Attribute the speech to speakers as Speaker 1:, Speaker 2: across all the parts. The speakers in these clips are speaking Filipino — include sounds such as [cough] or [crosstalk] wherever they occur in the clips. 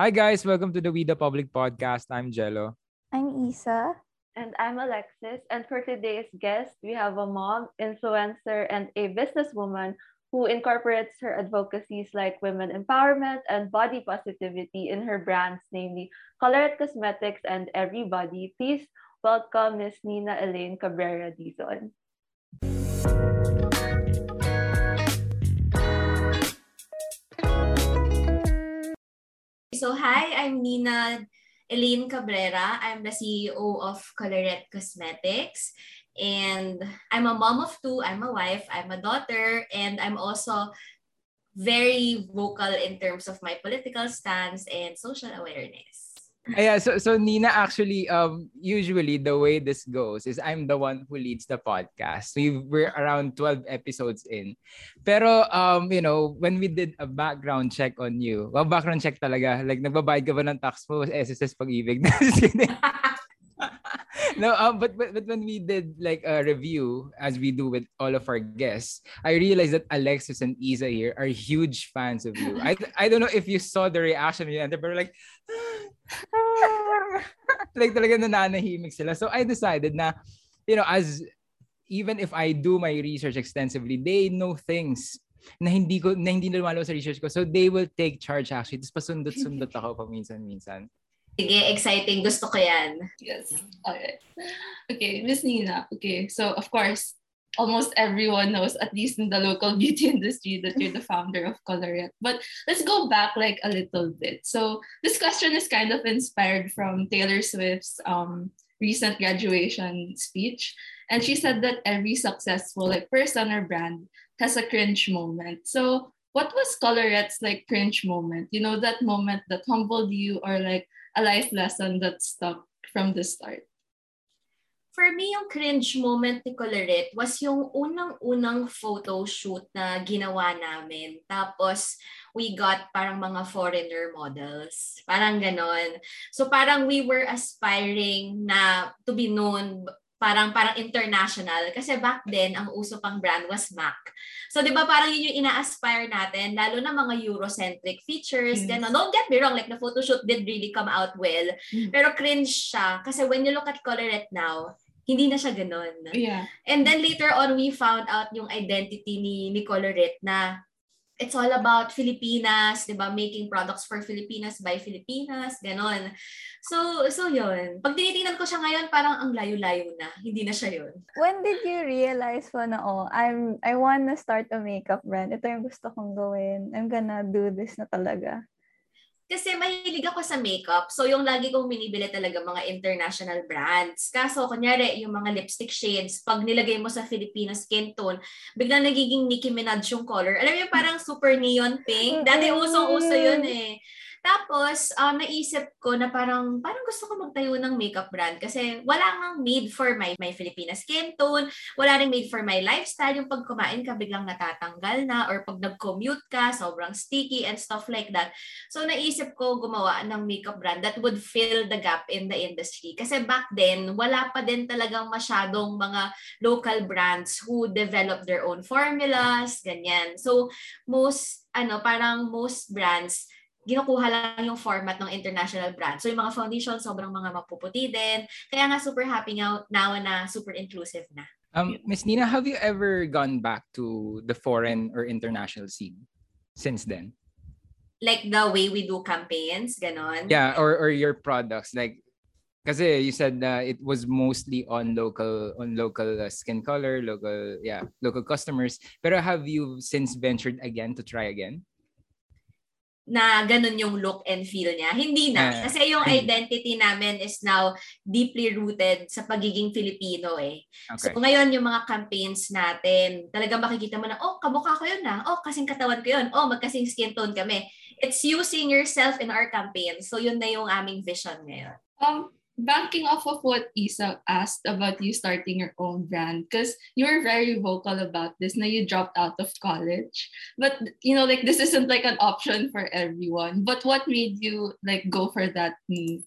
Speaker 1: Hi guys, welcome to the We the Public podcast. I'm Jello.
Speaker 2: I'm Isa.
Speaker 3: And I'm Alexis. And for today's guest, we have a mom, influencer, and a businesswoman who incorporates her advocacies like women empowerment and body positivity in her brands, namely Colourette Cosmetics and Everybody. Please welcome Miss Nina Elaine Cabrera Dizon.
Speaker 4: So hi, I'm Nina Elaine Cabrera. I'm the CEO of Colourette Cosmetics. And I'm a mom of two, I'm a wife, I'm a daughter, and I'm also very vocal in terms of my political stance and social awareness.
Speaker 1: Yeah, so so Nina actually um usually the way this goes is I'm the one who leads the podcast. We we're around 12 episodes in. Pero um you know, when we did a background check on you, well background check talaga, like nagbabayad ka ba ng tax mo SSS pag-ibig? [laughs] no, um, but, but but when we did like a review, as we do with all of our guests, I realized that Alexis and Isa here are huge fans of you. I I don't know if you saw the reaction you enter, but like, [laughs] like talaga nananahimik sila. So I decided na, you know, as even if I do my research extensively, they know things na hindi ko na hindi lumalaw sa research ko. So they will take charge actually. Tapos pasundot-sundot ako paminsan-minsan.
Speaker 4: Sige, exciting. Gusto ko yan.
Speaker 5: Yes. Okay. Okay, Miss Nina. Okay, so of course, almost everyone knows, at least in the local [laughs] beauty industry, that you're the founder of Colourette. But let's go back like a little bit. So this question is kind of inspired from Taylor Swift's um, recent graduation speech. And she said that every successful like person or brand has a cringe moment. So what was Colorette's like cringe moment? You know, that moment that humbled you or like a life lesson that stuck from the start?
Speaker 4: For me, yung cringe moment ni Colorette was yung unang-unang photo shoot na ginawa namin. Tapos, we got parang mga foreigner models. Parang ganon. So, parang we were aspiring na to be known parang parang international kasi back then ang uso pang brand was MAC. So 'di ba parang yun yung ina-aspire natin lalo na mga Eurocentric features. Yes. Ganun. Don't get me wrong like the photo shoot did really come out well. Mm. Pero cringe siya kasi when you look at Colorette now, hindi na siya ganun.
Speaker 5: Yeah.
Speaker 4: And then later on we found out yung identity ni ni Colorette na it's all about Filipinas, 'di ba? Making products for Filipinas by Filipinas, ganon. So, so 'yun. Pag tinitingnan ko siya ngayon, parang ang layo-layo na. Hindi na siya 'yun.
Speaker 2: When did you realize po na oh, I'm I want to start a makeup brand. Ito yung gusto kong gawin. I'm gonna do this na talaga.
Speaker 4: Kasi mahilig ako sa makeup. So, yung lagi kong minibili talaga mga international brands. Kaso, kunyari, yung mga lipstick shades, pag nilagay mo sa Filipino skin tone, biglang nagiging Nicki Minaj yung color. Alam mo yung parang super neon pink? Dati usong-uso yun eh. Tapos, um, naisip ko na parang, parang gusto ko magtayo ng makeup brand kasi wala nang made for my, my Filipina skin tone, wala rin made for my lifestyle. Yung pag kumain ka, biglang natatanggal na or pag nag-commute ka, sobrang sticky and stuff like that. So, naisip ko gumawa ng makeup brand that would fill the gap in the industry. Kasi back then, wala pa din talagang masyadong mga local brands who develop their own formulas, ganyan. So, most, ano, parang most brands, ginukuha lang yung format ng international brand. So yung mga foundation, sobrang mga mapuputi din. Kaya nga super happy now, now na super inclusive na.
Speaker 1: Um, Miss Nina, have you ever gone back to the foreign or international scene since then?
Speaker 4: Like the way we do campaigns, ganon?
Speaker 1: Yeah, or, or your products. Like, kasi you said uh, it was mostly on local on local uh, skin color, local yeah, local customers. Pero have you since ventured again to try again?
Speaker 4: Na ganun yung look and feel niya. Hindi na. Kasi yung identity namin is now deeply rooted sa pagiging Filipino eh. Okay. So ngayon yung mga campaigns natin, talagang makikita mo na, oh, kamukha ko yun na. Oh, kasing katawan ko yun. Oh, magkasing skin tone kami. It's using yourself in our campaign. So yun na yung aming vision ngayon.
Speaker 5: Um, banking off of what Isa asked about you starting your own brand, because you were very vocal about this. Now you dropped out of college, but you know, like this isn't like an option for everyone. But what made you like go for that move?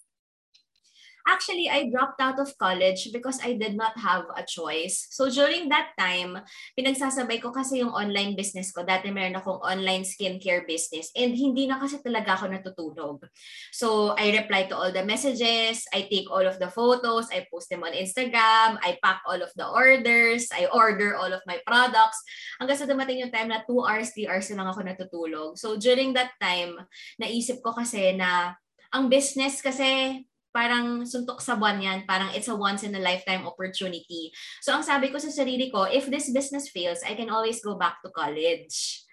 Speaker 4: Actually, I dropped out of college because I did not have a choice. So during that time, pinagsasabay ko kasi yung online business ko. Dati meron akong online skincare business and hindi na kasi talaga ako natutulog. So I reply to all the messages, I take all of the photos, I post them on Instagram, I pack all of the orders, I order all of my products. Hanggang sa dumating yung time na 2 hours, 3 hours lang ako natutulog. So during that time, naisip ko kasi na ang business kasi parang suntok sa buwan yan. Parang it's a once in a lifetime opportunity. So ang sabi ko sa sarili ko, if this business fails, I can always go back to college.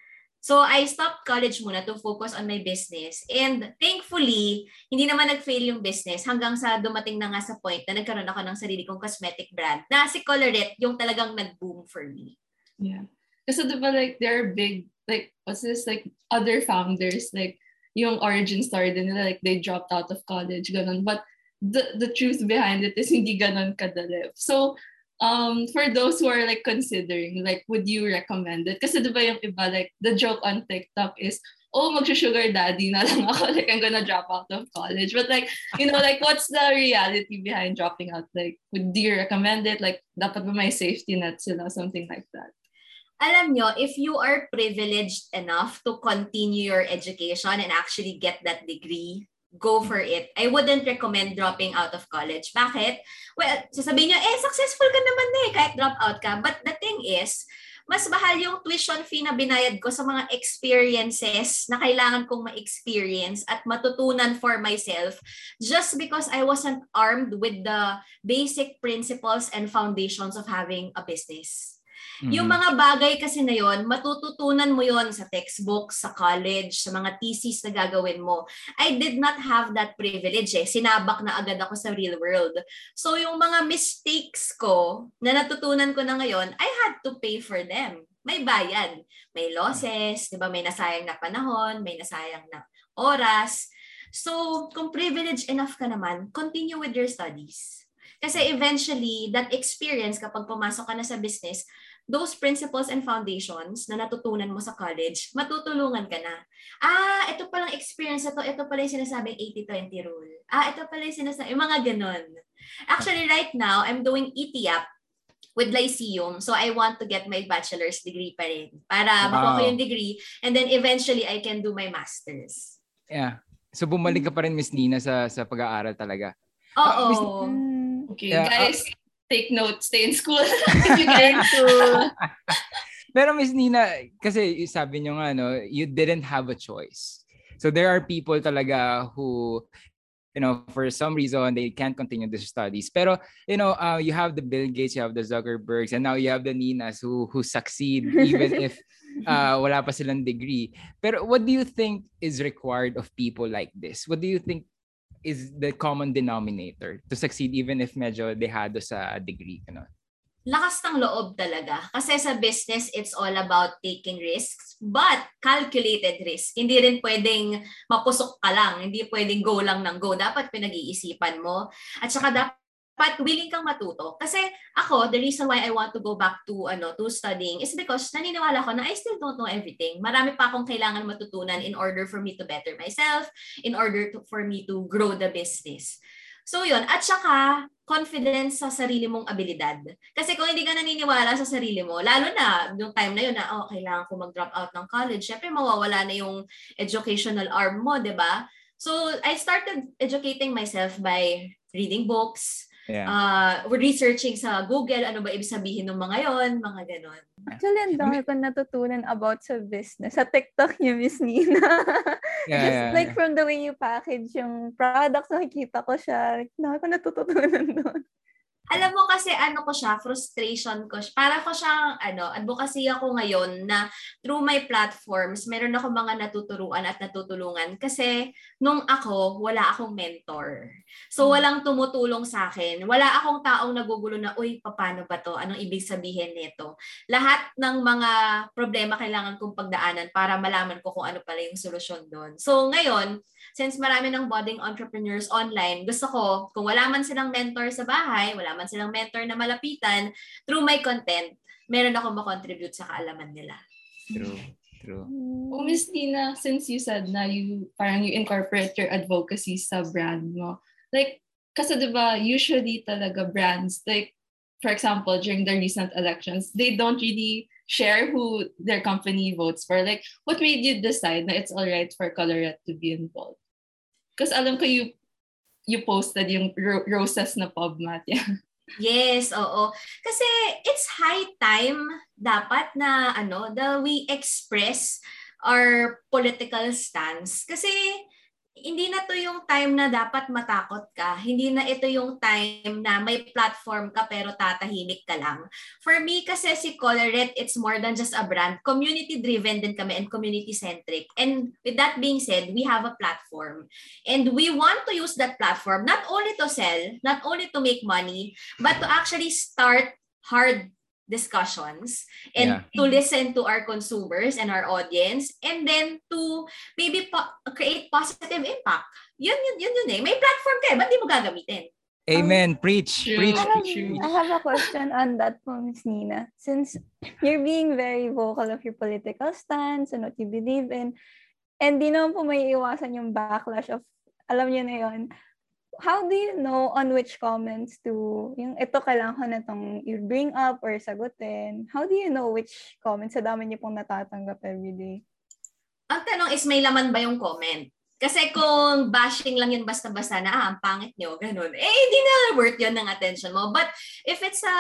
Speaker 4: So I stopped college muna to focus on my business. And thankfully, hindi naman nag-fail yung business hanggang sa dumating na nga sa point na nagkaroon ako ng sarili kong cosmetic brand na si Colorette yung talagang nag-boom for me.
Speaker 5: Yeah. Kasi diba like there are big, like what's this, like other founders, like yung origin story din nila, like they dropped out of college, ganun. But the, the truth behind it is hindi ganun kadali. So, um, for those who are like considering, like, would you recommend it? Kasi diba yung iba, like, the joke on TikTok is, oh, mag-sugar daddy na lang ako. [laughs] Like, I'm gonna drop out of college. But like, you know, like, what's the reality behind dropping out? Like, would, you recommend it? Like, dapat ba may safety net sila? Something like that.
Speaker 4: Alam nyo, if you are privileged enough to continue your education and actually get that degree, go for it. I wouldn't recommend dropping out of college. Bakit? Well, sasabihin nyo, eh, successful ka naman eh, kahit drop out ka. But the thing is, mas mahal yung tuition fee na binayad ko sa mga experiences na kailangan kong ma-experience at matutunan for myself just because I wasn't armed with the basic principles and foundations of having a business. Mm-hmm. Yung mga bagay kasi na yon, matututunan mo yon sa textbook, sa college, sa mga thesis na gagawin mo. I did not have that privilege eh. Sinabak na agad ako sa real world. So yung mga mistakes ko na natutunan ko na ngayon, I had to pay for them. May bayad. May losses, di ba? May nasayang na panahon, may nasayang na oras. So, kung privileged enough ka naman, continue with your studies. Kasi eventually, that experience kapag pumasok ka na sa business, those principles and foundations na natutunan mo sa college, matutulungan ka na. Ah, ito palang experience na to, ito pala yung sinasabing 80-20 rule. Ah, ito pala yung sinasabing, yung mga ganun. Actually, right now, I'm doing ETIAP with Lyceum. So, I want to get my bachelor's degree pa rin. Para wow. makuha ko yung degree. And then, eventually, I can do my master's.
Speaker 1: Yeah. So, bumalik ka pa rin, Miss Nina, sa, sa pag-aaral talaga.
Speaker 4: Oo. Uh, Miss,
Speaker 5: okay, yeah, guys. Uh, take notes, stay in school [laughs] [laughs] if you to. [laughs]
Speaker 1: Pero Miss Nina, kasi sabi nyo nga, no, you didn't have a choice. So there are people talaga who, you know, for some reason, they can't continue their studies. Pero, you know, uh, you have the Bill Gates, you have the Zuckerbergs, and now you have the Ninas who, who succeed even if uh, wala pa silang degree. Pero what do you think is required of people like this? What do you think is the common denominator to succeed even if medyo dehado sa degree? Ano?
Speaker 4: Lakas ng loob talaga. Kasi sa business, it's all about taking risks, but calculated risk. Hindi rin pwedeng mapusok ka lang. Hindi pwedeng go lang ng go. Dapat pinag-iisipan mo. At saka dapat but willing kang matuto. Kasi ako, the reason why I want to go back to ano to studying is because naniniwala ko na I still don't know everything. Marami pa akong kailangan matutunan in order for me to better myself, in order to, for me to grow the business. So yun, at saka confidence sa sarili mong abilidad. Kasi kung hindi ka naniniwala sa sarili mo, lalo na yung time na yun na, oh, kailangan ko mag-drop out ng college, syempre mawawala na yung educational arm mo, di ba? So I started educating myself by reading books, Yeah. Uh, we're researching sa Google, ano ba ibig sabihin ng mga yon, mga ganon.
Speaker 2: Actually, ang dami ko natutunan about sa business. Sa TikTok niya, Miss Nina. [laughs] yeah, Just yeah, like yeah. from the way you package yung products, nakikita ko siya. Dami ko natututunan [laughs] doon
Speaker 4: alam mo kasi ano ko siya, frustration ko. Para ko siyang ano, advocacy ako ngayon na through my platforms, meron ako mga natuturuan at natutulungan kasi nung ako, wala akong mentor. So hmm. walang tumutulong sa akin. Wala akong taong nagugulo na, uy, paano ba to? Anong ibig sabihin nito? Lahat ng mga problema kailangan kong pagdaanan para malaman ko kung ano pala yung solusyon doon. So ngayon, since marami ng budding entrepreneurs online, gusto ko, kung wala man silang mentor sa bahay, wala man silang mentor na malapitan, through my content, meron akong makontribute sa kaalaman nila.
Speaker 1: True. True.
Speaker 5: Oh, Miss Nina, since you said na you parang you incorporate your advocacy sa brand mo, like kasi diba, usually talaga brands, like, for example, during the recent elections, they don't really share who their company votes for. Like, what made you decide that it's all right for Colorette to be involved? Because alam ko you you posted yung ro- roses na PubMat. Yeah.
Speaker 4: Yes, oo. Kasi it's high time dapat na ano, that we express our political stance. Kasi hindi na to yung time na dapat matakot ka. Hindi na ito yung time na may platform ka pero tatahimik ka lang. For me kasi si Coloret, it's more than just a brand. Community-driven din kami and community-centric. And with that being said, we have a platform. And we want to use that platform not only to sell, not only to make money, but to actually start hard discussions and yeah. to listen to our consumers and our audience and then to maybe po- create positive impact. Yun, yun, yun, yun eh. May platform ka eh. Ba't di mo gagamitin?
Speaker 1: Amen. Um, preach. True. Preach.
Speaker 2: I have, preach. I have a question on that po, Ms. Nina. Since you're being very vocal of your political stance and what you believe in, and di naman po may iwasan yung backlash of, alam niyo na yun, how do you know on which comments to, yung ito kailangan ko na itong you bring up or sagutin? How do you know which comments sa dami niyo pong natatanggap every day?
Speaker 4: Ang tanong is, may laman ba yung comment? Kasi kung bashing lang yun basta-basta na, ah, ang pangit nyo, ganun, eh, hindi na worth yun ng attention mo. But if it's a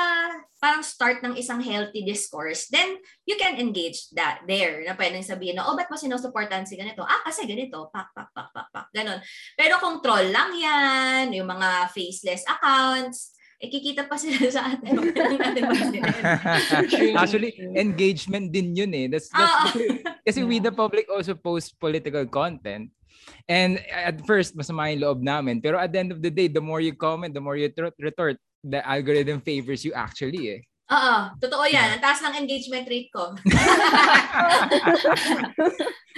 Speaker 4: parang start ng isang healthy discourse, then you can engage that there. Na pwedeng sabihin na, oh, ba't mo sinusuportahan si ganito? Ah, kasi ganito, pak, pak, pak, pak, pak, ganun. Pero kung troll lang yan, yung mga faceless accounts, eh, kikita pa sila sa atin. [laughs]
Speaker 1: Actually, engagement din yun eh. That's, that's, uh, kasi we the public also post political content. And at first, masama yung loob namin. Pero at the end of the day, the more you comment, the more you retort, the algorithm favors you actually eh.
Speaker 4: Oo, totoo yan. Ang taas ng engagement rate ko. [laughs]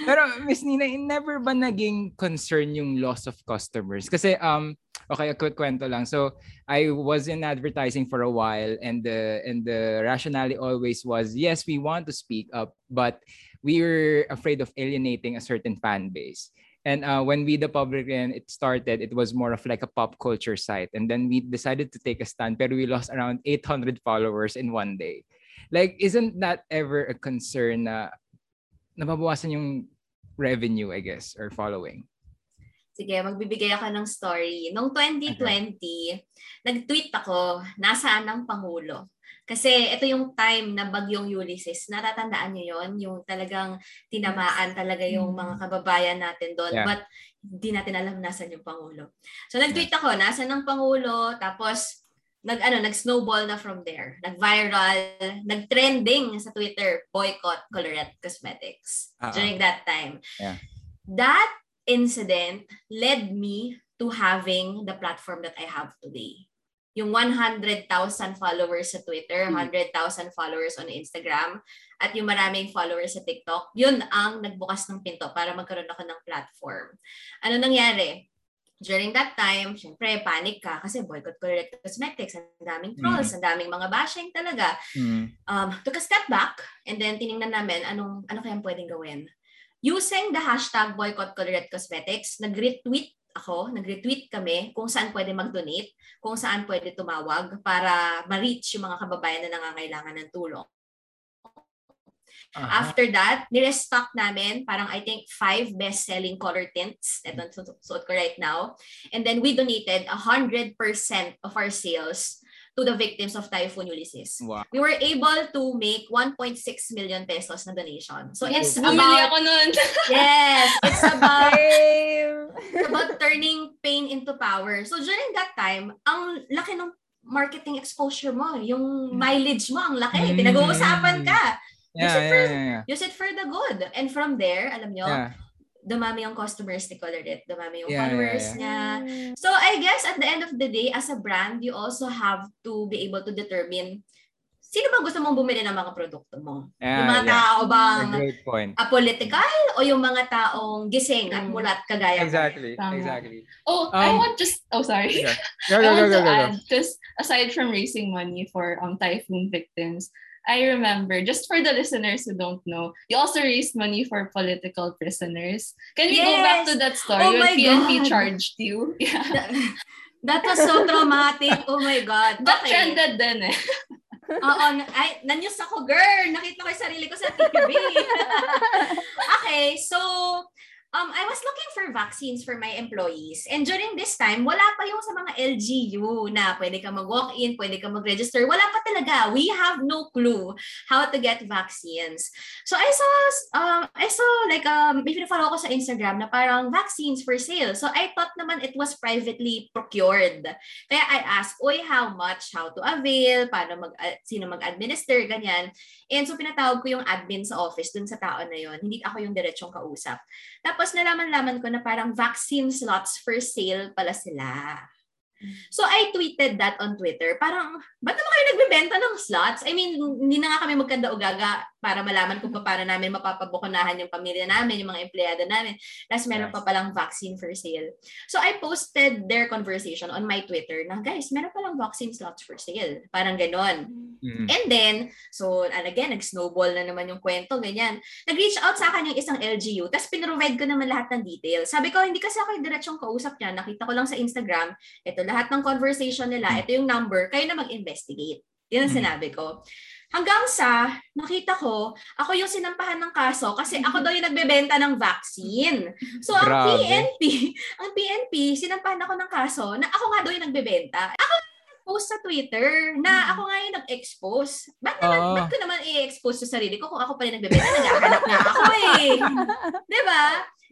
Speaker 1: Pero Miss Nina, never ba naging concern yung loss of customers? Kasi um okay, a quick kwento lang. So, I was in advertising for a while and the and the rationale always was yes, we want to speak up, but we were afraid of alienating a certain fan base. And uh, when we the public and it started, it was more of like a pop culture site. And then we decided to take a stand, pero we lost around 800 followers in one day. Like, isn't that ever a concern na nababawasan yung revenue, I guess, or following?
Speaker 4: Sige, magbibigay ako ng story. Noong 2020, okay. nag-tweet ako, nasaan ang Pangulo? Kasi ito yung time na bagyong Ulysses. Natatandaan niyo yon Yung talagang tinamaan talaga yung mga mm. kababayan natin doon. Yeah. But hindi natin alam nasan yung Pangulo. So nag-tweet ako, nasan ang Pangulo? Tapos nag ano nag-snowball na from there. Nag-viral, nag-trending sa Twitter, boycott Colorette Cosmetics Uh-oh. during that time.
Speaker 1: Yeah.
Speaker 4: That incident led me to having the platform that I have today yung 100,000 followers sa Twitter, 100,000 hmm. followers on Instagram, at yung maraming followers sa TikTok, yun ang nagbukas ng pinto para magkaroon ako ng platform. Ano nangyari? During that time, syempre, panic ka kasi boycott correct cosmetics, ang daming trolls, mm. ang daming mga bashing talaga. Mm. Um, took a step back and then tiningnan namin anong, ano kayang pwedeng gawin. Using the hashtag boycott correct cosmetics, nag-retweet ako, nag-retweet kami kung saan pwede mag-donate, kung saan pwede tumawag para ma-reach yung mga kababayan na nangangailangan ng tulong. Uh-huh. After that, nirestock namin parang I think five best-selling color tints. Ito suot ko right now. And then we donated 100% of our sales to the victims of Typhoon Ulysses.
Speaker 1: Wow.
Speaker 4: We were able to make 1.6 million pesos na donation. So it's oh, about...
Speaker 5: ako nun. [laughs]
Speaker 4: yes! It's about... it's about turning pain into power. So during that time, ang laki ng marketing exposure mo, yung hmm. mileage mo, ang laki. Mm. Pinag-uusapan ka.
Speaker 1: Yeah, use, it for, yeah, yeah,
Speaker 4: use it for the good. And from there, alam nyo, yeah dumami yung customers ni Colorit, dumami yung yeah, followers yeah, yeah. niya. So I guess at the end of the day, as a brand, you also have to be able to determine sino ba gusto mong bumili ng mga produkto mo?
Speaker 1: Yeah,
Speaker 4: yung mga
Speaker 1: yeah.
Speaker 4: tao bang
Speaker 1: apolitical
Speaker 4: o yung mga taong gising at mm. mulat kagaya
Speaker 1: Exactly. Tama. Exactly.
Speaker 5: Oh, um, I want just oh sorry.
Speaker 1: Yeah. [laughs] Go, go,
Speaker 5: I want
Speaker 1: go, go,
Speaker 5: to add because aside from raising money for um typhoon victims, I remember, just for the listeners who don't know, you also raised money for political prisoners. Can we yes. go back to that story
Speaker 4: oh
Speaker 5: when PNP God. charged you? [laughs] Yeah.
Speaker 4: That was so traumatic. Oh my God.
Speaker 5: But
Speaker 4: Okay.
Speaker 5: trended din eh.
Speaker 4: Oo, na- ay, nanyos ako, girl. Nakita ko yung sarili ko sa TV. [laughs] um, I was looking for vaccines for my employees. And during this time, wala pa yung sa mga LGU na pwede ka mag-walk-in, pwede ka mag-register. Wala pa talaga. We have no clue how to get vaccines. So I saw, um, I saw like, um, may follow ko sa Instagram na parang vaccines for sale. So I thought naman it was privately procured. Kaya I asked, oy, how much, how to avail, paano mag, uh, sino mag-administer, ganyan. And so pinatawag ko yung admin sa office dun sa tao na yon. Hindi ako yung diretsong kausap. Tapos nalaman-laman ko na parang vaccine slots for sale pala sila. So I tweeted that on Twitter. Parang, ba't naman kayo nagbebenta ng slots? I mean, hindi na nga kami magkanda-ugaga para malaman kung paano namin mapapabukunahan yung pamilya namin, yung mga empleyado namin. Tapos meron
Speaker 1: Yes.
Speaker 4: pa palang vaccine for sale. So I posted their conversation on my Twitter na, guys, meron palang vaccine slots for sale. Parang ganon.
Speaker 1: Mm.
Speaker 4: And then, so, and again, nag-snowball na naman yung kwento, ganyan. Nag-reach out sa akin yung isang LGU, tapos pinrovide ko naman lahat ng details. Sabi ko, hindi kasi ako yung diretsyong kausap niya. Nakita ko lang sa Instagram, ito lahat ng conversation nila, ito yung number, kayo na mag-investigate. Yan ang
Speaker 1: Mm.
Speaker 4: sinabi ko. Hanggang sa, nakita ko, ako yung sinampahan ng kaso kasi ako daw yung nagbebenta ng vaccine. So, ang
Speaker 1: Grabe.
Speaker 4: PNP, [laughs] ang PNP, sinampahan ako ng kaso na ako nga daw yung nagbebenta. Ako post sa Twitter na ako nga yung nag-expose. Ba't naman,
Speaker 1: Oo.
Speaker 4: ba't ko naman i-expose sa sarili ko kung ako pa rin nagbebenta? Naghahanap nga ako eh. [laughs] Di ba?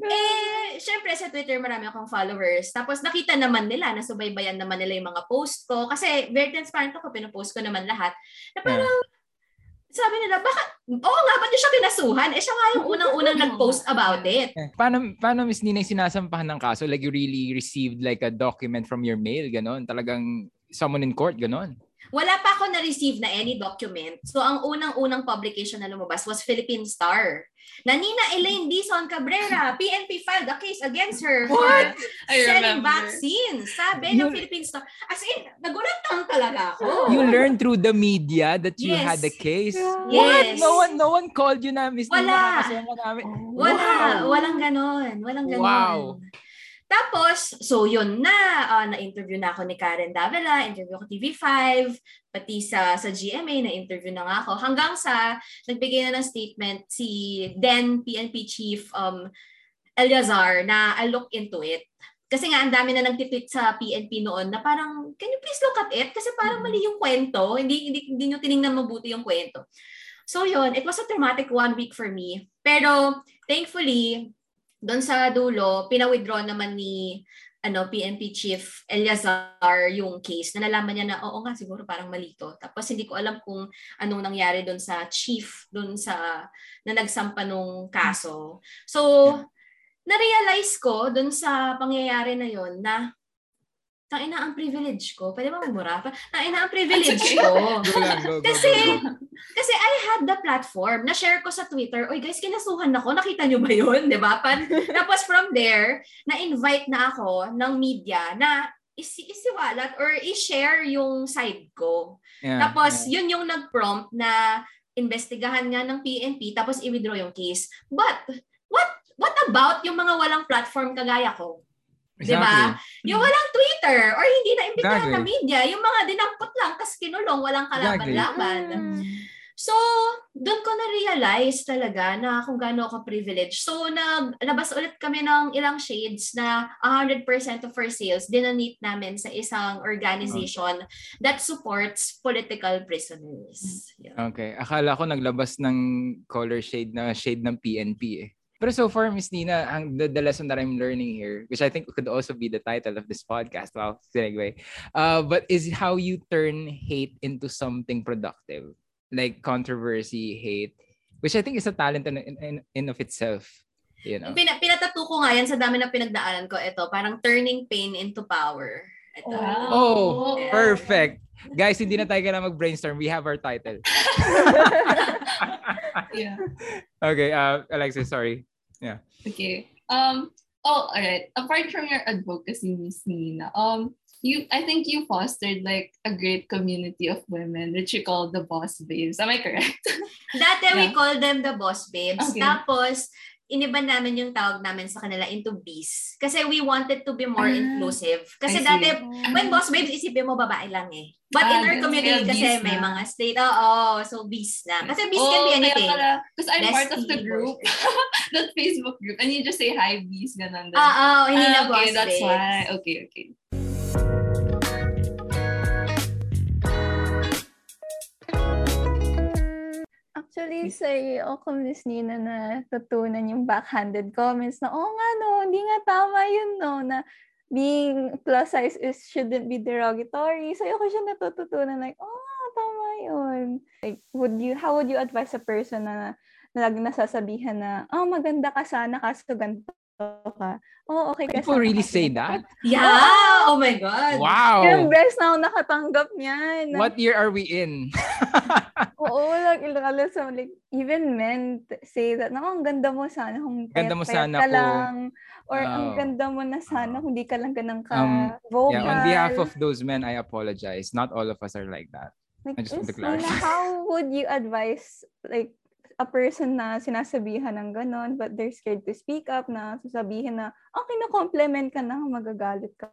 Speaker 4: Eh, syempre sa Twitter marami akong followers. Tapos nakita naman nila, nasubaybayan naman nila yung mga post ko. Kasi very transparent ako, pinopost ko naman lahat. Na parang, sabi nila, bakit, oo nga, ba't niyo siya kinasuhan? Eh, siya nga yung unang-unang [laughs] nag-post about it.
Speaker 1: Paano, paano Miss Nina yung sinasampahan ng kaso? Like you really received like a document from your mail, ganon? Talagang someone in court, ganon?
Speaker 4: Wala pa ako na-receive na any document. So, ang unang-unang publication na lumabas was Philippine Star. Na Nina Elaine Dizon Cabrera, [laughs] PNP filed a case against her for
Speaker 5: What? I
Speaker 4: selling
Speaker 5: remember.
Speaker 4: vaccines. Sabi ng Philippine Star. As in, nagulat lang talaga ako.
Speaker 1: You learned through the media that you
Speaker 4: Yes.
Speaker 1: had the case?
Speaker 2: Yeah.
Speaker 1: What?
Speaker 4: Yes.
Speaker 1: No one, no one called you na, Miss Nina,
Speaker 4: Wala.
Speaker 1: ka namin.
Speaker 4: Wala,
Speaker 1: Wow.
Speaker 4: walang ganon. Walang ganon.
Speaker 1: Wow.
Speaker 4: Tapos, so yun na, ah, na-interview na ako ni Karen Davila, interview ako TV5, pati sa sa GMA, na-interview na nga ako. Hanggang sa, nagbigay na ng statement si then PNP Chief um, Eleazar na I'll look into it. Kasi nga, ang dami na nagtitweet sa PNP noon na parang, can you please look at it? Kasi parang mali yung kwento. Hindi, hindi, hindi nyo tinignan mabuti yung kwento. So yun, it was a traumatic one week for me. Pero thankfully, doon sa dulo, pina-withdraw naman ni ano PNP Chief Eliazar yung case. Nalalaman niya na, oo nga, siguro parang mali to. Tapos hindi ko alam kung anong nangyari doon sa chief, doon sa, na nagsampa nung kaso. So, na-realize ko doon sa pangyayari na yon na tangina ang privilege ko. Pwede ba magmura? Tangina ang privilege
Speaker 5: okay.
Speaker 4: ko. [laughs]
Speaker 1: Go lang, go, go,
Speaker 4: Kasi-
Speaker 1: go, go.
Speaker 4: Kasi I had the platform. Na-share ko sa Twitter. Oy guys, kinasuhan ako. Nakita nyo ba yun? [laughs] Di ba? Pan- Tapos from there, na-invite na ako ng media na isi isiwalat or i-share yung side ko.
Speaker 1: Yeah,
Speaker 4: Tapos
Speaker 1: yeah.
Speaker 4: yun yung nag-prompt na investigahan nga ng PNP tapos i-withdraw yung case. But what what about yung mga walang platform kagaya ko? Di ba? Yung walang Twitter or hindi na imbitahan
Speaker 1: Exactly.
Speaker 4: ng media, yung mga dinampot lang tas kinulong, walang kalaban-laban.
Speaker 2: Mm.
Speaker 4: So, doon ko na-realize talaga na kung gaano ako privileged. So, naglabas ulit kami ng ilang shades na 100% of our sales dinonate namin sa isang organization that supports political prisoners. Yeah.
Speaker 1: Okay. Akala ko naglabas ng color shade na shade ng PNP eh. Pero so far, Miss Nina, ang, the, the lesson that I'm learning here, which I think could also be the title of this podcast, wow, segue, uh, but is how you turn hate into something productive. Like controversy, hate, which I think is a talent in, in, in of itself. You know?
Speaker 4: Pina, pinatato ko nga yan sa dami na pinagdaanan ko. Ito, parang turning pain into power. Ito.
Speaker 5: Wow.
Speaker 1: Oh,
Speaker 4: Yeah.
Speaker 1: perfect. Guys, hindi na tayo kailangan mag-brainstorm. We have our title. [laughs]
Speaker 5: Yeah. [laughs]
Speaker 1: Okay, uh, Alexis, sorry.
Speaker 5: Okay. Um. Oh, all right. Apart from your advocacy, Miss Nina, um, you I think you fostered like a great community of women, which you call the boss babes. Am I correct? [laughs]
Speaker 4: Dati we
Speaker 5: Yeah.
Speaker 4: call them the boss babes.
Speaker 5: Okay.
Speaker 4: Tapos, iniba namin yung tawag namin sa kanila into bees. Kasi we wanted to be more
Speaker 2: Ah,
Speaker 4: inclusive. Kasi dati, when boss babes, isipin mo babae lang eh. But
Speaker 5: Ah,
Speaker 4: in our community kasi
Speaker 5: bees
Speaker 4: may
Speaker 5: na.
Speaker 4: mga state, oo, so bees na. Kasi bees can be
Speaker 5: Oh,
Speaker 4: anything.
Speaker 5: because I'm part of the group, [laughs] that Facebook group, and you just say hi, bees, ganun din.
Speaker 4: Ah, oo, hindi na
Speaker 5: Ah,
Speaker 4: boss
Speaker 5: okay, that's
Speaker 4: babes.
Speaker 5: why. Okay, okay.
Speaker 2: Actually, sa iyo ako, Miss Nina, na tutunan yung backhanded comments na, oh nga no, hindi nga tama yun no, na being plus size is shouldn't be derogatory. Sa iyo ko siya natututunan like, oh nga, tama yun. Like, would you, how would you advise a person na, na lagi nasasabihan na, oh, maganda ka sana, kaso ganito ka. Oh, okay ka
Speaker 1: People really say
Speaker 2: ganito."
Speaker 1: that?
Speaker 4: Yeah! Oh my God!
Speaker 1: Wow!
Speaker 2: Yung best na ako nakatanggap niyan.
Speaker 1: What year are we in? [laughs]
Speaker 2: Oo, like, ilala sa, like, even men say that, naku, ang ganda mo sana kung
Speaker 1: Ganda mo sana
Speaker 2: ka
Speaker 1: kung-
Speaker 2: lang. Or ang
Speaker 1: Oh.
Speaker 2: ganda mo na sana kung di ka lang ganang ka
Speaker 1: Um,
Speaker 2: vocal.
Speaker 1: Yeah, on behalf of those men, I apologize. Not all of us are like that.
Speaker 2: like,
Speaker 1: I just want to clarify. [laughs]
Speaker 2: how would you advise, like, a person na sinasabihan ng ganon, but they're scared to speak up, na sasabihin na, okay, na-compliment ka na, magagalit ka.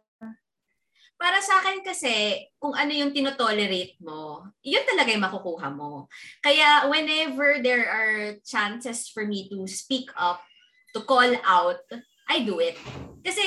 Speaker 4: Para sa akin kasi, kung ano yung tinotolerate mo, yun talaga yung makukuha mo. Kaya whenever there are chances for me to speak up, to call out, I do it. Kasi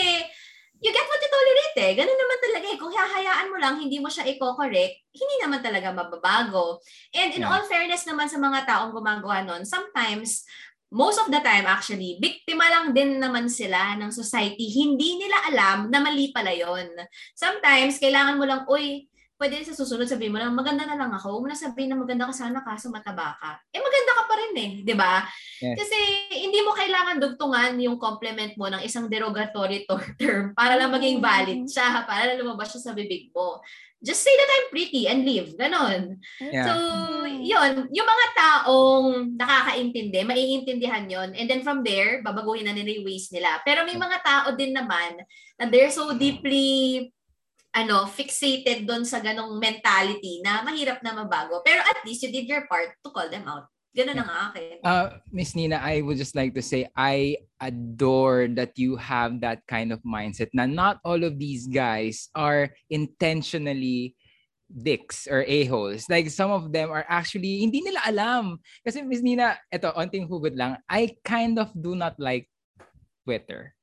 Speaker 4: you get what you tolerate eh. Ganun naman talaga eh. Kung hahayaan mo lang, hindi mo siya i-correct, hindi naman talaga mababago. And in
Speaker 1: Yeah.
Speaker 4: all fairness naman sa mga taong gumagawa nun, sometimes most of the time actually, biktima lang din naman sila ng society. Hindi nila alam na mali pala yon. Sometimes, kailangan mo lang, uy, pwede sa susunod sabihin mo lang, maganda na lang ako. Huwag mo na sabihin na maganda ka sana kaso mataba ka. Eh, maganda ka pa rin eh, di ba?
Speaker 1: Yes.
Speaker 4: Kasi hindi mo kailangan dugtungan yung compliment mo ng isang derogatory to- [laughs] term para lang maging valid siya, para lang lumabas siya sa bibig mo. Just say that I'm pretty and leave. Ganon.
Speaker 1: Yeah.
Speaker 4: So, yun, yung mga taong nakakaintindi, maiintindihan yon And then from there, babaguhin na nila yung ways nila. Pero may mga tao din naman na they're so deeply ano, fixated doon sa ganong mentality na mahirap na mabago. Pero at least you did your part to call them out. Ganun ang akin.
Speaker 1: Uh, Miss Nina, I would just like to say I adore that you have that kind of mindset. Na not all of these guys are intentionally dicks or a-holes. Like some of them are actually hindi nila alam. Kasi Miss Nina, eto, onting hugot lang. I kind of do not like Twitter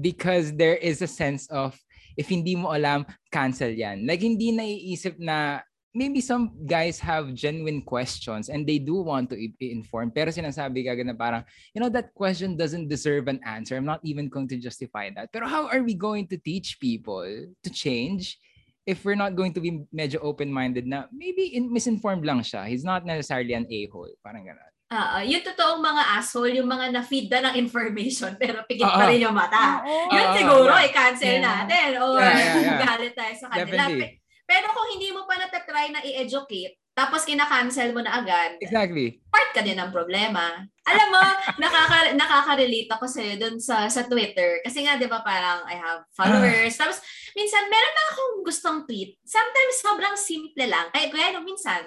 Speaker 1: because there is a sense of if hindi mo alam, cancel yan. Like hindi naiisip na maybe some guys have genuine questions and they do want to be informed. Pero sinasabi ka na parang, you know, that question doesn't deserve an answer. I'm not even going to justify that. Pero how are we going to teach people to change if we're not going to be medyo open-minded na maybe in, misinformed lang siya. He's not necessarily an a-hole. Parang gano'n.
Speaker 4: Ah, ah, yung totoong mga asshole, yung mga na-feed na ng information [laughs] pero pikit
Speaker 1: Oo.
Speaker 4: pa rin yung mata.
Speaker 2: Oo.
Speaker 4: Yun
Speaker 1: Ah,
Speaker 4: siguro,
Speaker 1: yeah.
Speaker 4: i-cancel
Speaker 5: Yeah.
Speaker 4: natin or
Speaker 1: Yeah, yeah, yeah. [laughs]
Speaker 4: galit tayo sa kanila.
Speaker 1: Definitely.
Speaker 4: Pe- Pero kung hindi mo pa natatry na i-educate, tapos kina-cancel mo na agad,
Speaker 1: Exactly.
Speaker 4: part ka din ng problema. Alam mo, [laughs] nakaka nakaka-relate ako sa doon sa sa Twitter kasi nga 'di ba parang I have followers. Tapos minsan meron na akong gustong tweet. Sometimes sobrang simple lang. Kaya kaya no, minsan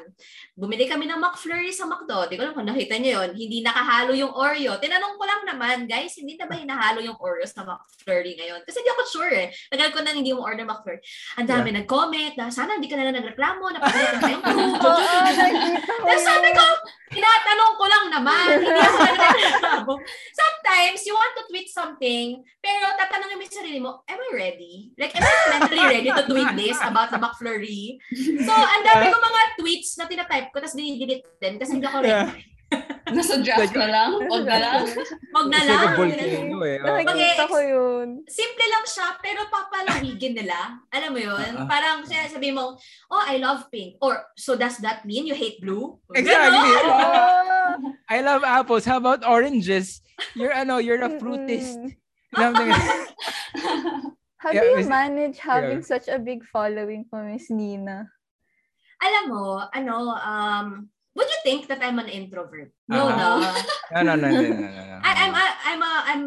Speaker 4: bumili kami ng McFlurry sa McDo. Di ko alam kung nakita niyo 'yon. Hindi nakahalo yung Oreo. Tinanong ko lang naman, guys, hindi na ba hinahalo yung Oreo sa McFlurry ngayon? Kasi di ako sure eh. Tagal ko nang hindi mo order McFlurry. Ang dami nag-comment na sana hindi ka na lang nagreklamo, napagalitan kayong crew.
Speaker 2: Oo, nakita ko
Speaker 4: Tapos sabi ko, tinatanong ko lang naman. Hindi ako nagreklamo. Sometimes, you want to tweet something, pero tatanungin mo yung sarili mo, am I ready? Like, am I mentally ready to tweet this about the McFlurry? So, ang dami ko mga tweets na tinatype ko, tapos dinidelete din kasi hindi ako ready. [laughs]
Speaker 5: Nasa draft na lang. Huwag na lang.
Speaker 4: Wag na lang.
Speaker 1: volcano eh.
Speaker 2: Nakikita ko yun.
Speaker 4: Simple lang siya, pero papalawigin nila. Alam mo yun?
Speaker 1: Ah.
Speaker 4: Parang siya sabi mo, oh, I love pink. Or, so does that mean you hate blue?
Speaker 1: Exactly.
Speaker 2: Oh. [laughs] [laughs]
Speaker 1: I love apples. How about oranges? You're ano, you're a fruitist.
Speaker 2: How
Speaker 1: Yeah,
Speaker 2: do you manage having
Speaker 1: yeah.
Speaker 2: such a big following po, Miss Nina?
Speaker 4: Alam mo, ano, um, would you think that I'm an introvert? No,
Speaker 1: Ah.
Speaker 4: no.
Speaker 1: no, no, no, no, no, no, no.
Speaker 4: I, I'm, a, I'm, a, I'm,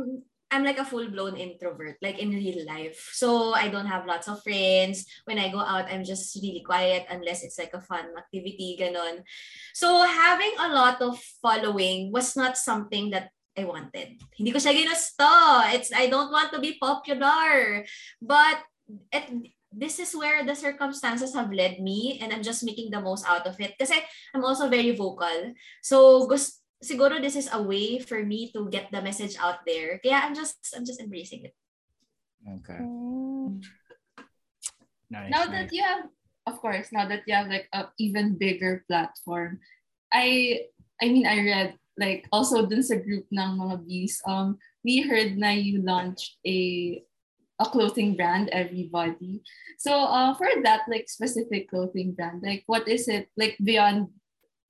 Speaker 4: I'm like a full-blown introvert, like in real life. So I don't have lots of friends. When I go out, I'm just really quiet unless it's like a fun activity, ganon. So having a lot of following was not something that I wanted. Hindi ko siya ginusto. It's, I don't want to be popular. But, it, this is where the circumstances have led me and I'm just making the most out of it. Kasi I'm also very vocal. So, gusto, siguro this is a way for me to get the message out there. Kaya I'm just, I'm just embracing it.
Speaker 1: Okay.
Speaker 2: Mm.
Speaker 1: Nice.
Speaker 5: now
Speaker 1: nice.
Speaker 5: that you have of course now that you have like a even bigger platform i i mean i read like also dun sa group ng mga bees um we heard na you launched a a clothing brand everybody so uh for that like specific clothing brand like what is it like beyond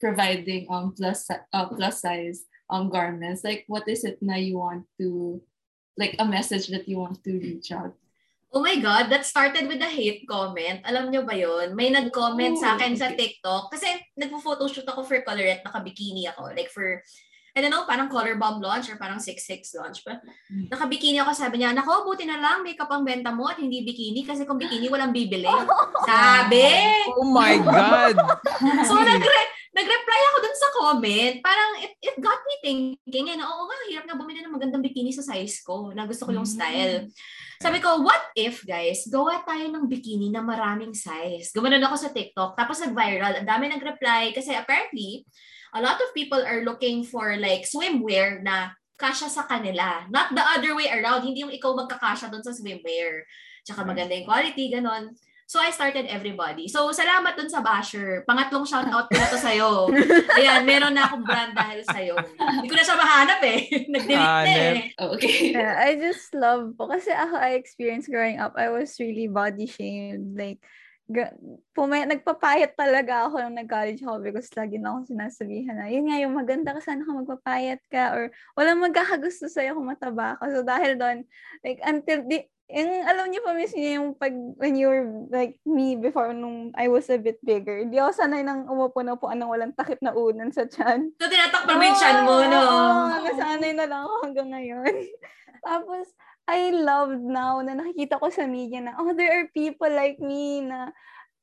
Speaker 5: providing um plus uh, plus size um garments like what is it na you want to like a message that you want to reach out
Speaker 4: Oh my God, that started with a hate comment. Alam nyo ba yon? May nag-comment sa akin sa TikTok. Kasi nagpo-photoshoot ako for Colorette, naka-bikini ako. Like for, I don't know, parang color bomb launch or parang 6-6 launch pa. Naka-bikini ako, sabi niya, nako, buti na lang, makeup ang benta mo at hindi bikini kasi kung bikini, walang bibili. [laughs] Sabi!
Speaker 1: Oh my God! [laughs]
Speaker 4: So, nagre- nag-reply ako dun sa comment. Parang, it, it got me thinking, eh, na, oo nga, hirap na bumili ng magandang bikini sa size ko, na gusto ko yung style. Sabi ko, what if, guys, gawa tayo ng bikini na maraming size? Gumanon ako sa TikTok, tapos nag-viral. Ang dami nag-reply kasi apparently, a lot of people are looking for like swimwear na kasya sa kanila. Not the other way around. Hindi yung ikaw magkakasya doon sa swimwear. Tsaka maganda yung quality, ganon. So, I started everybody. So, salamat dun sa basher. Pangatlong shoutout ko na to sa'yo. [laughs] Ayan, meron na akong brand dahil sa'yo. Hindi ko na siya mahanap eh. [laughs] Nag-delete na eh.
Speaker 5: Oh, okay
Speaker 2: Yeah, I just love po. Kasi ako, I experienced growing up, I was really body shamed. Like, ga- pumay, nagpapayat talaga ako nung nag-college ako because lagi na ako sinasabihan na, yun nga, yung maganda ka, sana ka magpapayat ka or walang magkakagusto sa'yo kung mataba ka. So, dahil doon, like, until, di, yung, alam niyo pa miss niyo yung pag, when you were like me before nung I was a bit bigger, hindi ako sanay nang umupo na upuan ng walang takip na unan sa tiyan.
Speaker 4: So, tinatakpan mo yung chan mo, no?
Speaker 2: Oo, nasanay na lang ako hanggang ngayon. [laughs] Tapos, I love now na nakikita ko sa media na, oh, there are people like me na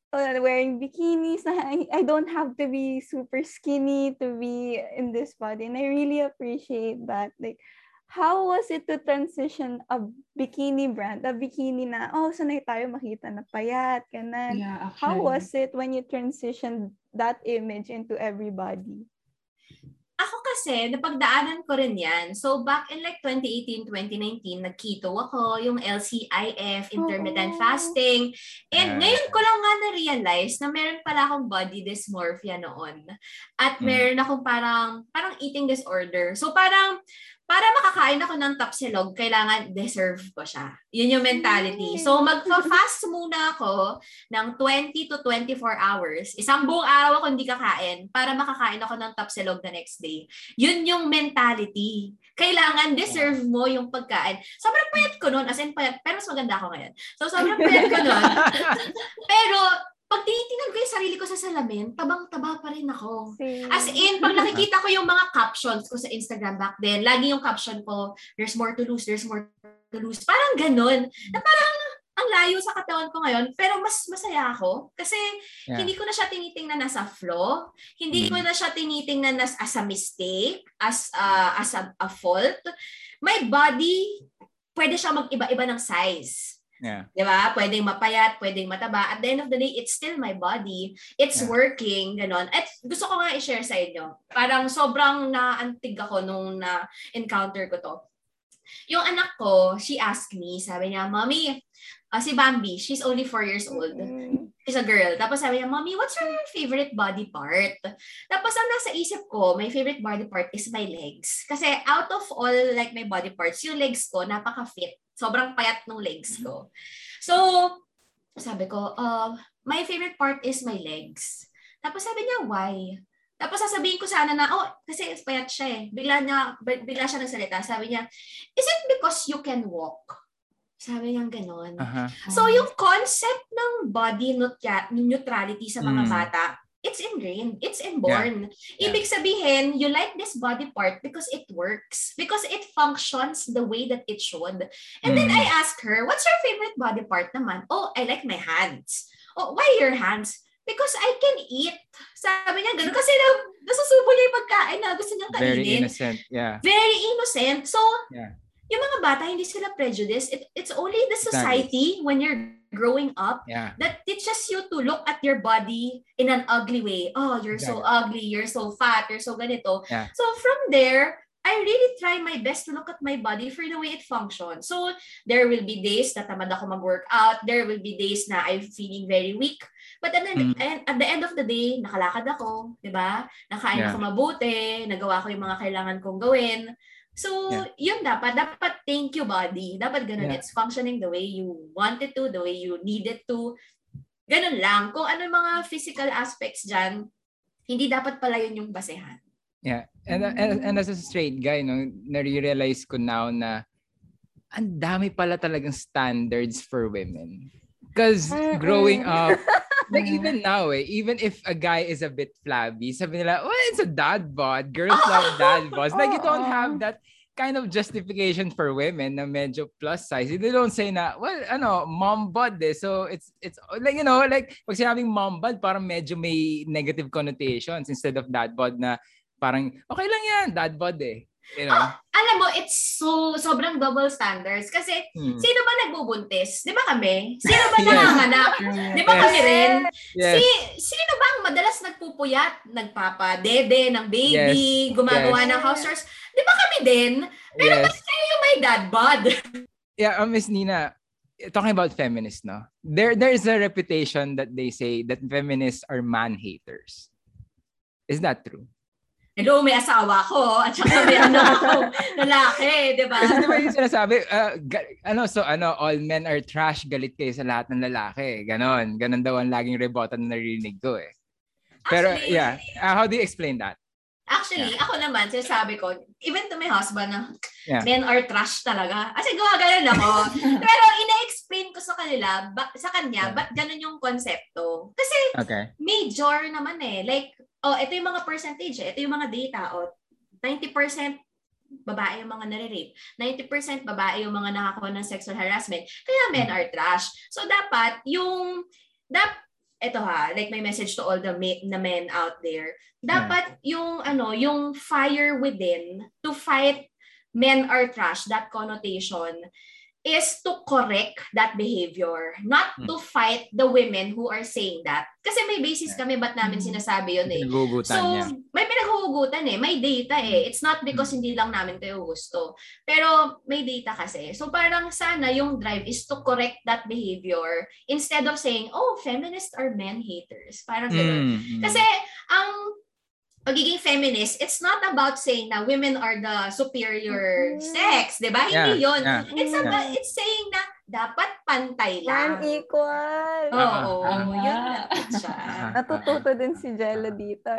Speaker 2: uh, wearing bikinis na I, I don't have to be super skinny to be in this body. And I really appreciate that. Like, how was it to transition a bikini brand, a bikini na, oh, sanay tayo makita na payat, kanan.
Speaker 5: yeah
Speaker 2: How
Speaker 5: actually.
Speaker 2: was it when you transitioned that image into everybody?
Speaker 4: Ako kasi, napagdaanan ko rin yan. So, back in like 2018, 2019, nag-keto ako, yung LCIF, intermittent
Speaker 2: Oo.
Speaker 4: fasting. And
Speaker 1: Ah.
Speaker 4: ngayon ko lang nga na-realize na meron pala akong body dysmorphia noon. At
Speaker 1: Hmm.
Speaker 4: meron akong parang, parang eating disorder. So, parang, para makakain ako ng tapsilog, kailangan deserve ko siya. Yun yung mentality. So, magpa-fast muna ako ng 20 to 24 hours. Isang buong araw ako hindi kakain para makakain ako ng tapsilog the next day. Yun yung mentality. Kailangan deserve mo yung pagkain. Sobrang payat ko nun. As in, payat. Pero mas maganda ako ngayon. So, sobrang payat ko nun. [laughs] Pero, pag tinitingnan ko yung sarili ko sa salamin, tabang-taba pa rin ako. As in, pag nakikita ko yung mga captions ko sa Instagram back then, lagi yung caption ko, there's more to lose, there's more to lose. Parang ganun. Na parang ang layo sa katawan ko ngayon, pero mas masaya ako. Kasi
Speaker 1: Yeah.
Speaker 4: hindi ko na siya tinitingnan as a flaw. Hindi ko
Speaker 1: Mm.
Speaker 4: na siya tinitingnan as, as a mistake, as, a, as a, a fault. My body, pwede siya mag-iba-iba ng size.
Speaker 1: Yeah.
Speaker 4: Di ba? Pwedeng mapayat, pwedeng mataba. At the end of the day, it's still my body. It's
Speaker 1: Yeah.
Speaker 4: working, ganon. At gusto ko nga i-share sa inyo. Parang sobrang naantig ako nung na-encounter ko to. Yung anak ko, she asked me, sabi niya, Mommy, ah, si Bambi, she's only four years old. She's a girl. Tapos sabi niya, Mommy, what's your favorite body part? Tapos ang nasa isip ko, my favorite body part is my legs. Kasi out of all like my body parts, yung legs ko, napaka-fit. Sobrang payat ng legs ko. So, sabi ko, uh, my favorite part is my legs. Tapos sabi niya, why? Tapos sasabihin ko sana na, oh, kasi payat siya eh. Bigla, niya, bigla siya nagsalita. Sabi niya, is it because you can walk? Sabi niya ganon.
Speaker 1: Aha.
Speaker 4: So, yung concept ng body neutral- neutrality sa mga
Speaker 1: Mm.
Speaker 4: bata, it's ingrained. It's inborn.
Speaker 1: Yeah.
Speaker 4: Ibig sabihin, you like this body part because it works. Because it functions the way that it should. And then
Speaker 1: Mm.
Speaker 4: I ask her, what's your favorite body part naman? Oh, I like my hands. Oh, why your hands? Because I can eat. Sabi niya ganun. Kasi na, nasusubo niya yung pagkain na gusto niyang kainin.
Speaker 1: Very innocent. Yeah.
Speaker 4: Very innocent. So,
Speaker 1: Yeah.
Speaker 4: yung mga bata, hindi sila prejudiced. It, it's only the
Speaker 1: Exactly.
Speaker 4: society when you're growing up
Speaker 1: Yeah.
Speaker 4: that teaches you to look at your body in an ugly way. Oh, you're so
Speaker 1: Exactly.
Speaker 4: ugly, you're so fat, you're so ganito.
Speaker 1: Yeah.
Speaker 4: So from there, I really try my best to look at my body for the way it functions. So there will be days na tamad ako mag-workout. There will be days na I'm feeling very weak. But at the,
Speaker 1: Mm.
Speaker 4: and at the end of the day, nakalakad ako, di ba? Nakain
Speaker 1: Yeah.
Speaker 4: ako mabuti, nagawa ko yung mga kailangan kong gawin. So, yun dapat. Dapat thank you, body. Dapat ganun.
Speaker 1: Yeah.
Speaker 4: It's functioning the way you want it to, the way you need it to. Ganun lang. Kung ano mga physical aspects dyan, hindi dapat pala yun yung basehan.
Speaker 1: Yeah. And, and, and as a straight guy, no, nare-realize ko now na ang dami pala talagang standards for women. Because growing up, like even now eh, even if a guy is a bit flabby, sabi nila, oh, it's a dad bod. Girls [laughs] love dad bods. Like you don't have that kind of justification for women na medyo plus size. They don't say na, well, ano, mom bod eh. So it's, it's like, you know, like pag sinabing mom bod, parang medyo may negative connotations instead of dad bod na parang, okay lang yan, dad bod eh. You know?
Speaker 4: Alam mo, it's so, sobrang double standards. Kasi,
Speaker 1: Hmm.
Speaker 4: sino ba nagbubuntis? Di ba kami? Sino ba [laughs]
Speaker 1: Yes.
Speaker 4: nanganganak? Di ba
Speaker 1: Yes.
Speaker 4: kami rin?
Speaker 1: Yes.
Speaker 4: Si, sino ba ang madalas nagpupuyat? Nagpapa-dede ng baby, gumagawa
Speaker 1: Yes.
Speaker 4: ng house chores? Di ba kami din? Pero
Speaker 1: yes.
Speaker 4: bakit kayo yung may dad bod?
Speaker 1: Yeah, uh, Miss Nina, talking about feminists, no? There there is a reputation that they say that feminists are man haters. Is that true?
Speaker 4: Hello, may asawa ko at saka may anak ako [laughs] lalaki, di ba?
Speaker 1: Kasi di ba yung sinasabi, uh, ga- ano, so ano, all men are trash, galit kayo sa lahat ng lalaki. Ganon. Ganon daw ang laging rebota na narinig ko eh. Pero
Speaker 4: Actually,
Speaker 1: yeah, uh, how do you explain that?
Speaker 4: Actually, ako naman, sinasabi ko, even to my husband na
Speaker 1: Yeah.
Speaker 4: men are trash talaga. Kasi gawa ganun ako. [laughs] Pero ina-explain ko sa kanila, ba, sa kanya,
Speaker 1: Yeah.
Speaker 4: ba't ganun yung konsepto? Kasi
Speaker 1: Okay.
Speaker 4: major naman eh. Like, oh, ito yung mga percentage eh. Ito yung mga data. Oh, 90% babae yung mga nare-rape. 90% babae yung mga nakakuha ng sexual harassment. Kaya men are trash. So, dapat yung, dap, ito ha, like my message to all the ma- na men out there. Dapat yung, ano, yung fire within to fight men are trash, that connotation, is to correct that behavior, not to fight the women who are saying that. Kasi may basis kami ba't namin sinasabi yun eh. So,
Speaker 1: niya.
Speaker 4: may pinaghuhugutan eh. May data eh. It's not because hindi lang namin kayo gusto. Pero may data kasi. So, parang sana yung drive is to correct that behavior instead of saying, oh, feminists are men haters. Parang ganun.
Speaker 1: Mm, mm.
Speaker 4: Kasi, ang pagiging feminist, it's not about saying na women are the superior
Speaker 2: Mhm.
Speaker 4: sex, di ba? Hindi
Speaker 1: Yeah,
Speaker 4: yun.
Speaker 1: yeah.
Speaker 4: It's about, it's saying na dapat pantay lang.
Speaker 2: Man equal.
Speaker 4: Oo,
Speaker 1: Ah,
Speaker 4: yun dapat siya.
Speaker 1: Ah,
Speaker 2: Natututo din si Jello dito.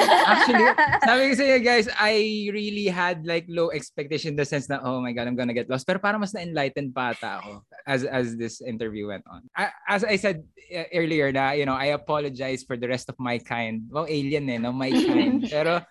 Speaker 2: [laughs]
Speaker 1: Actually, sabi ko sa inyo guys, I really had like low expectation in the sense na, oh my God, I'm gonna get lost. Pero parang mas na-enlightened pa ata ako as, as this interview went on. As I said uh, earlier na, you know, I apologize for the rest of my kind. Well, alien eh, no? My kind. [laughs] Pero,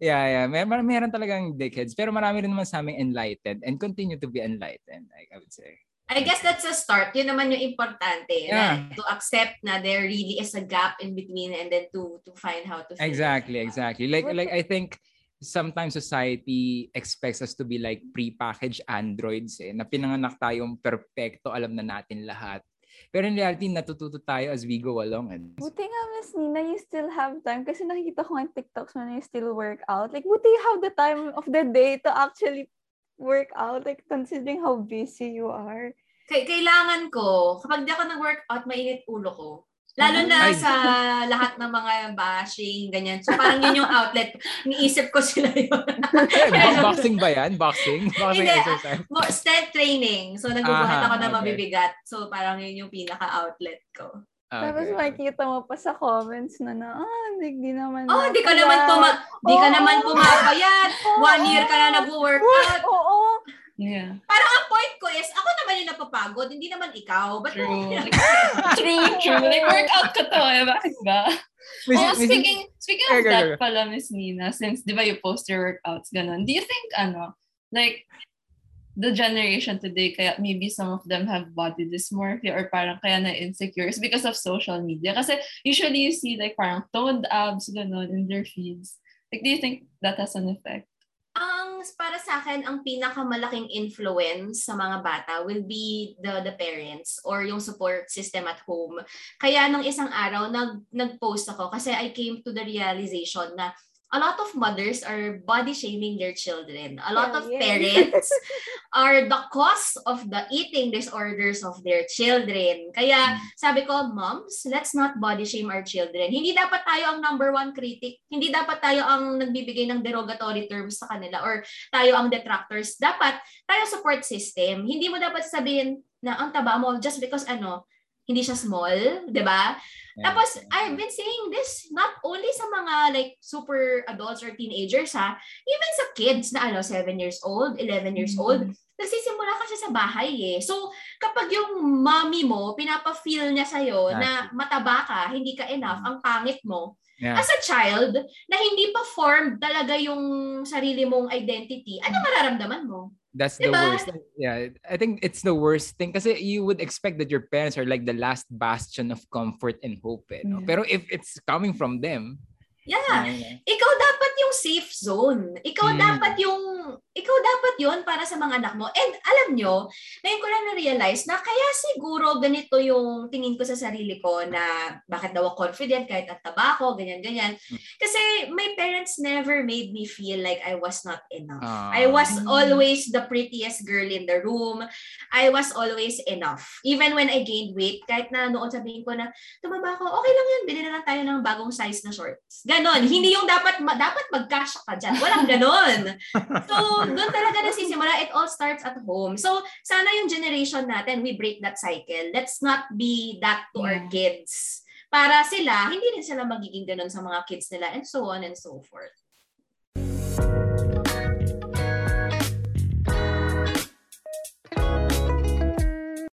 Speaker 1: yeah, yeah. Mer- meron talagang dickheads. Pero marami rin naman sa aming enlightened and continue to be enlightened, I, I would say.
Speaker 4: I guess that's a start. Yun naman yung importante.
Speaker 1: Yeah.
Speaker 4: Na, to accept na there really is a gap in between and then to to find how to fill it.
Speaker 1: Exactly, exactly. Like
Speaker 2: What
Speaker 1: like I think sometimes society expects us to be like pre-packaged androids eh, na pinanganak tayong perfecto, alam na natin lahat. Pero in reality, natututo tayo as we go along. And
Speaker 2: Buti nga, Miss Nina, you still have time. Kasi nakikita ko nga TikToks mo na you still work out. Like, buti you have the time of the day to actually work out. Like, considering how busy you are.
Speaker 4: Kay- kailangan ko, kapag di ako nag-workout, mainit ulo ko. Lalo na
Speaker 1: Ay.
Speaker 4: sa lahat ng mga bashing, ganyan. So parang yun yung outlet. Niisip ko sila yun.
Speaker 1: Eh, [laughs] boxing ba yan? Boxing? Boxing
Speaker 4: Hindi,
Speaker 1: exercise?
Speaker 4: More strength training. So nagbubuhat ako na
Speaker 1: okay.
Speaker 4: mabibigat. So parang yun yung pinaka-outlet ko.
Speaker 2: Tapos
Speaker 1: Okay.
Speaker 2: makikita mo pa sa comments na na, ah, hindi, di naman.
Speaker 4: Oh, di ka
Speaker 2: kaya."
Speaker 4: naman puma di ka
Speaker 2: Oo.
Speaker 4: naman pumapayat.
Speaker 2: Oo.
Speaker 4: One year ka na nag-workout.
Speaker 2: Oo.
Speaker 5: Yeah.
Speaker 4: Parang ang point ko is, ako naman yung napapagod, hindi naman ikaw. Ba't
Speaker 5: True. [laughs] True, true. Like, workout ko to eh. Bakit ba?
Speaker 1: Miss-
Speaker 5: oh,
Speaker 1: Miss-
Speaker 5: speaking, speaking of
Speaker 1: go,
Speaker 5: that pala, Miss Nina, since, di ba, you post your workouts, ganun, do you think, ano, like, the generation today, kaya maybe some of them have body dysmorphia or parang kaya na insecure is because of social media. Kasi usually you see like parang toned abs, ganun, in their feeds. Like, do you think that has an effect?
Speaker 4: Ang para sa akin, ang pinakamalaking influence sa mga bata will be the the parents or yung support system at home. Kaya nung isang araw nag nag-post ako kasi I came to the realization na a lot of mothers are body shaming their children. A lot
Speaker 2: Yeah,
Speaker 4: of
Speaker 2: yeah.
Speaker 4: parents [laughs] are the cause of the eating disorders of their children. Kaya sabi ko, moms, let's not body shame our children. Hindi dapat tayo ang number one critic. Hindi dapat tayo ang nagbibigay ng derogatory terms sa kanila or tayo ang detractors. Dapat tayo support system. Hindi mo dapat sabihin na ang taba mo just because ano, hindi siya small, 'di ba?
Speaker 1: Yeah.
Speaker 4: Tapos, I've been saying this not only sa mga like super adults or teenagers ha, even sa kids na ano, 7 years old, 11 years
Speaker 2: Mm.
Speaker 4: old, nagsisimula kasi sa bahay eh. So, kapag yung mommy mo, pinapa-feel niya sa'yo na mataba ka, hindi ka enough, ang pangit mo,
Speaker 1: Yeah.
Speaker 4: as a child, na hindi pa formed talaga yung sarili mong identity, ano mararamdaman mo?
Speaker 1: That's the
Speaker 4: Diba?
Speaker 1: worst. Yeah, I think it's the worst thing kasi you would expect that your parents are like the last bastion of comfort and hope. Eh, no?
Speaker 2: Yeah.
Speaker 1: Pero if it's coming from them,
Speaker 4: Yeah.
Speaker 1: yeah,
Speaker 4: ikaw dapat yung safe zone. Ikaw
Speaker 1: Mm.
Speaker 4: dapat yung ikaw dapat yon para sa mga anak mo. And alam nyo, ngayon ko lang na-realize na kaya siguro ganito yung tingin ko sa sarili ko na bakit daw ako confident kahit at tabako, ganyan-ganyan. Kasi my parents never made me feel like I was not enough.
Speaker 1: Ah.
Speaker 4: I was always the prettiest girl in the room. I was always enough. Even when I gained weight, kahit na noon sabihin ko na, tumaba ako, okay lang yun, bili na lang tayo ng bagong size na shorts. Ganon. Hindi yung dapat, ma- dapat mag-cash ka dyan. Walang ganon. [laughs] So, doon talaga nasisimula. It all starts at home. So, sana yung generation natin, we break that cycle. Let's not be that to our
Speaker 5: Yeah.
Speaker 4: kids. Para sila, hindi rin sila magiging ganon sa mga kids nila and so on and so forth.